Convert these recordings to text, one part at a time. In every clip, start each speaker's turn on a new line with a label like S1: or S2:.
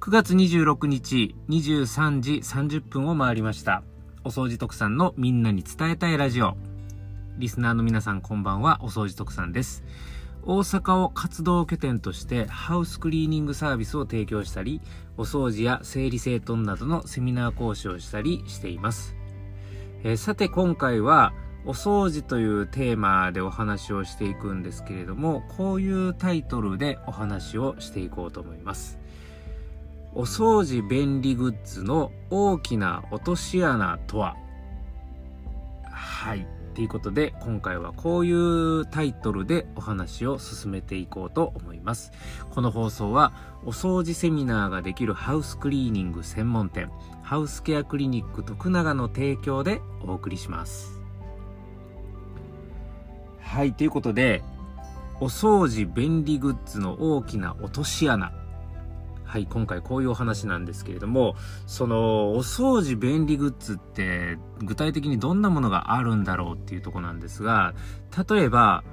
S1: 9月26日23時30分を回りました。お掃除特産のみんなに伝えたいラジオ。リスナーの皆さんこんばんは、お掃除特産です。大阪を活動拠点としてハウスクリーニングサービスを提供したり、お掃除や整理整頓などのセミナー講師をしたりしています。えーさて今回は、お掃除というテーマでお話をしていくんですけれども、こういうタイトルでお話をしていこうと思います。お掃除便利グッズの大きな落とし穴とは？はい。ということで、今回はこういうタイトルでお話を進めていこうと思います。この放送は、お掃除セミナーができるハウスクリーニング専門店、ハウスケアクリニック徳永の提供でお送りします。はい。ということで、お掃除便利グッズの大きな落とし穴。はい、今回こういうお話なんですけれども、その、お掃除便利グッズって、具体的にどんなものがあるんだろうっていうとこなんですが、例えば、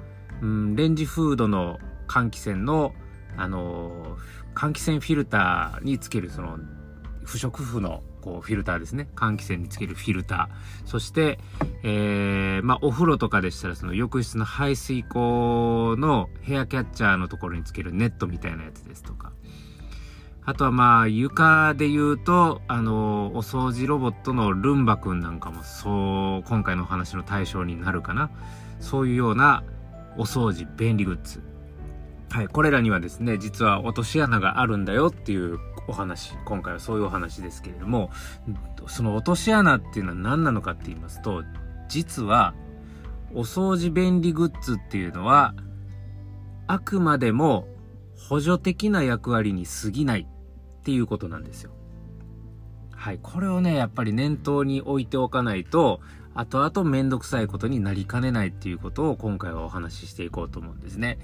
S1: うん、レンジフードの換気扇の、あの、換気扇フィルターにつける、その、不織布の、こう、フィルターですね。換気扇につけるフィルター。そして、えー、まあ、お風呂とかでしたら、その浴室の排水口のヘアキャッチャーのところにつけるネットみたいなやつですとか。あとはまあ床で言うと、あの、お掃除ロボットのルンバくんなんかもそう、今回のお話の対象になるかな。そういうようなお掃除便利グッズ。はい、これらにはですね、実は落とし穴があるんだよっていうお話。今回はそういうお話ですけれども、その落とし穴っていうのは何なのかって言いますと、実は、お掃除便利グッズっていうのは、あくまでも補助的な役割に過ぎないっていうことなんですよ。はい。これをね、やっぱり念頭に置いておかないと、後々めんどくさいことになりかねないっていうことを今回はお話ししていこうと思うんですね。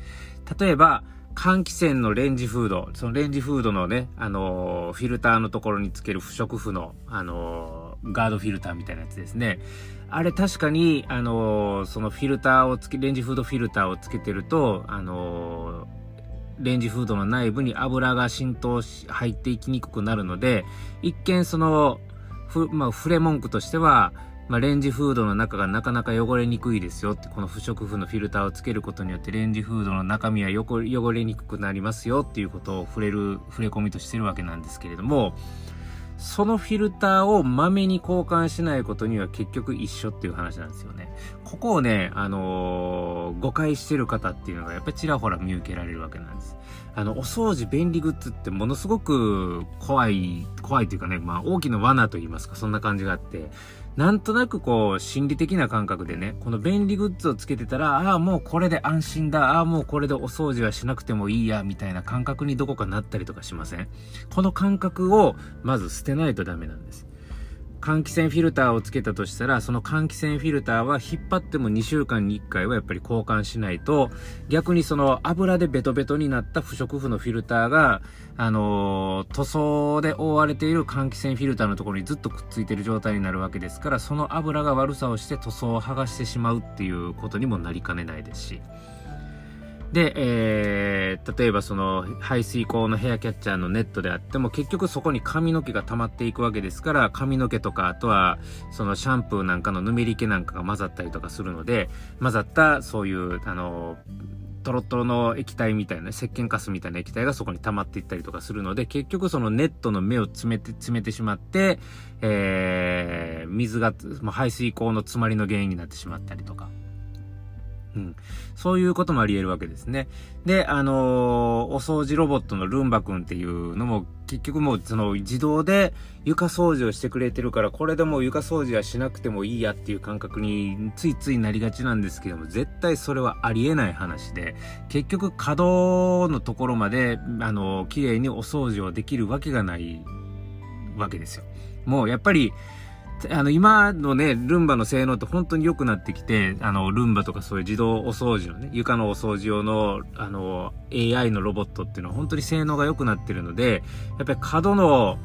S1: 例えば、換気扇のレンジフード、そのレンジフードのね、あのーフィルターのところにつける不織布の、あのーガードフィルターみたいなやつですね。あれ確かに、あのーそのフィルターをつけ、レンジフードフィルターをつけてると、あのレンジフードの内部に油が浸透し、入っていきにくくなるので、一見その、ふ、まあ、触れ文句としては、まあ、レンジフードの中がなかなか汚れにくいですよって、この不織布のフィルターをつけることによって、レンジフードの中身は汚れにくくなりますよっていうことを触れる、触れ込みとしてるわけなんですけれども、そのフィルターをまめに交換しないことには結局一緒っていう話なんですよね。ここをね、あのー誤解してる方っていうのがやっぱりちらほら見受けられるわけなんです。あの、お掃除便利グッズってものすごく怖い、怖いというかね、まあ大きな罠と言いますか、そんな感じがあって、なんとなくこう、心理的な感覚でね、この便利グッズをつけてたら、ああ、もうこれで安心だ、ああ、もうこれでお掃除はしなくてもいいや、みたいな感覚にどこかなったりとかしません？この感覚をまず捨てないとダメなんです。換気扇フィルターをつけたとしたら、その換気扇フィルターは引っ張っても2週間に1回はやっぱり交換しないと、逆にその油でベトベトになった不織布のフィルターが、あのー塗装で覆われている換気扇フィルターのところにずっとくっついてる状態になるわけですから、その油が悪さをして塗装を剥がしてしまうっていうことにもなりかねないですし。で、えー、例えばその排水口のヘアキャッチャーのネットであっても結局そこに髪の毛が溜まっていくわけですから髪の毛とかあとはそのシャンプーなんかのぬめり気なんかが混ざったりとかするので混ざったそういうあのトロトロの液体みたいな、石鹸カスみたいな液体がそこに溜まっていったりとかするので、結局そのネットの目を詰めて、詰めてしまって、えー、水が、排水口の詰まりの原因になってしまったりとか。うん。そういうこともあり得るわけですね。で、あのーお掃除ロボットのルンバくんっていうのも、結局もうその自動で床掃除をしてくれてるから、これでもう床掃除はしなくてもいいやっていう感覚についついなりがちなんですけども、絶対それはありえない話で、結局稼働のところまで、あのー綺麗にお掃除をできるわけがないわけですよ。もうやっぱり、あの、今のね、ルンバの性能って本当に良くなってきて、あの、ルンバとかそういう自動お掃除のね、床のお掃除用の、あの、AI のロボットっていうのは本当に性能が良くなってるので、やっぱり角の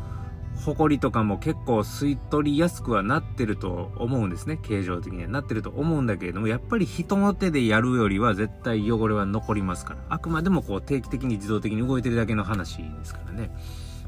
S1: 埃とかも結構吸い取りやすくはなってると思うんですね。形状的にはなってると思うんだけれども、やっぱり人の手でやるよりは絶対汚れは残りますから。あくまでもこう定期的に自動的に動いてるだけの話ですからね。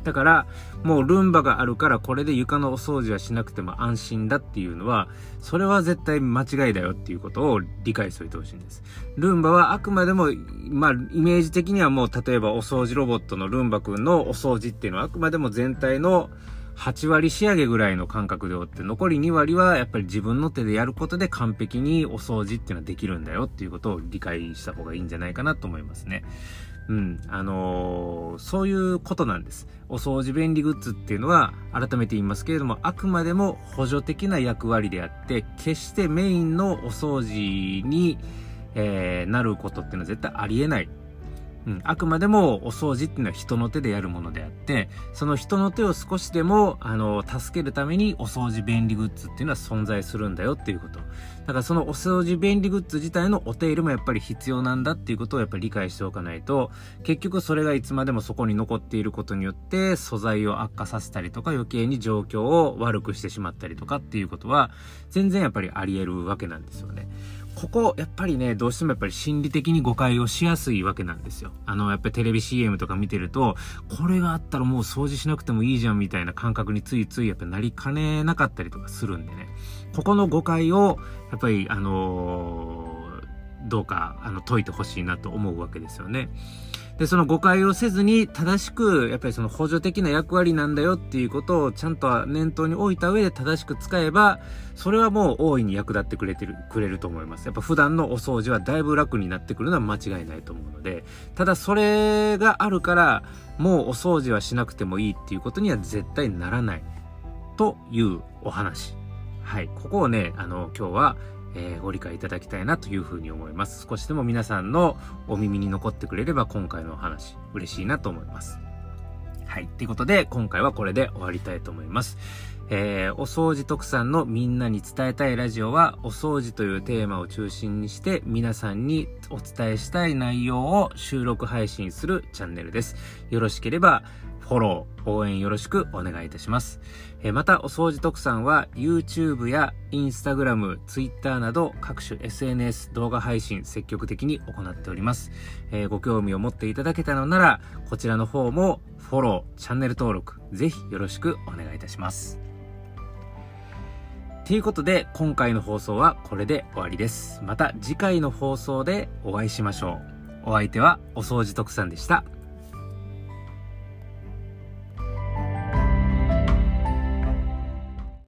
S1: だから、もうルンバがあるからこれで床のお掃除はしなくても安心だっていうのは、それは絶対間違いだよっていうことを理解しておいてほしいんです。ルンバはあくまでも、まあ、イメージ的にはもう例えばお掃除ロボットのルンバくんのお掃除っていうのはあくまでも全体の8割仕上げぐらいの感覚でおって、残り2割はやっぱり自分の手でやることで完璧にお掃除っていうのはできるんだよっていうことを理解した方がいいんじゃないかなと思いますね。うん、あのー、そういうことなんです。お掃除便利グッズっていうのは、改めて言いますけれども、あくまでも補助的な役割であって、決してメインのお掃除に、えー、なることっていうのは絶対ありえないうん、あくまでもお掃除っていうのは人の手でやるものであって、その人の手を少しでも、あの、助けるためにお掃除便利グッズっていうのは存在するんだよっていうこと。だからそのお掃除便利グッズ自体のお手入れもやっぱり必要なんだっていうことをやっぱり理解しておかないと、結局それがいつまでもそこに残っていることによって素材を悪化させたりとか余計に状況を悪くしてしまったりとかっていうことは全然やっぱりあり得るわけなんですよね。ここ、やっぱりね、どうしてもやっぱり心理的に誤解をしやすいわけなんですよ。あの、やっぱりテレビ CM とか見てると、これがあったらもう掃除しなくてもいいじゃんみたいな感覚についついやっぱなりかねなかったりとかするんでね。ここの誤解を、やっぱり、あのー、どうか、あの、解いてほしいなと思うわけですよね。で、その誤解をせずに正しく、やっぱりその補助的な役割なんだよっていうことをちゃんと念頭に置いた上で正しく使えば、それはもう大いに役立ってくれてる、くれると思います。やっぱ普段のお掃除はだいぶ楽になってくるのは間違いないと思うので、ただそれがあるから、もうお掃除はしなくてもいいっていうことには絶対ならない。というお話。はい。ここをね、あの、今日は、えー、ご理解いただきたいなというふうに思います。少しでも皆さんのお耳に残ってくれれば今回のお話嬉しいなと思います。はい。ということで、今回はこれで終わりたいと思います。えー、お掃除特産のみんなに伝えたいラジオは、お掃除というテーマを中心にして皆さんにお伝えしたい内容を収録配信するチャンネルです。よろしければ、フォロー、応援よろしくお願いいたします。えまた、お掃除特産は YouTube や Instagram、Twitter など各種 SNS 動画配信積極的に行っております。えー、ご興味を持っていただけたのなら、こちらの方もフォロー、チャンネル登録、ぜひよろしくお願いいたします。ということで、今回の放送はこれで終わりです。また次回の放送でお会いしましょう。お相手はお掃除特産でした。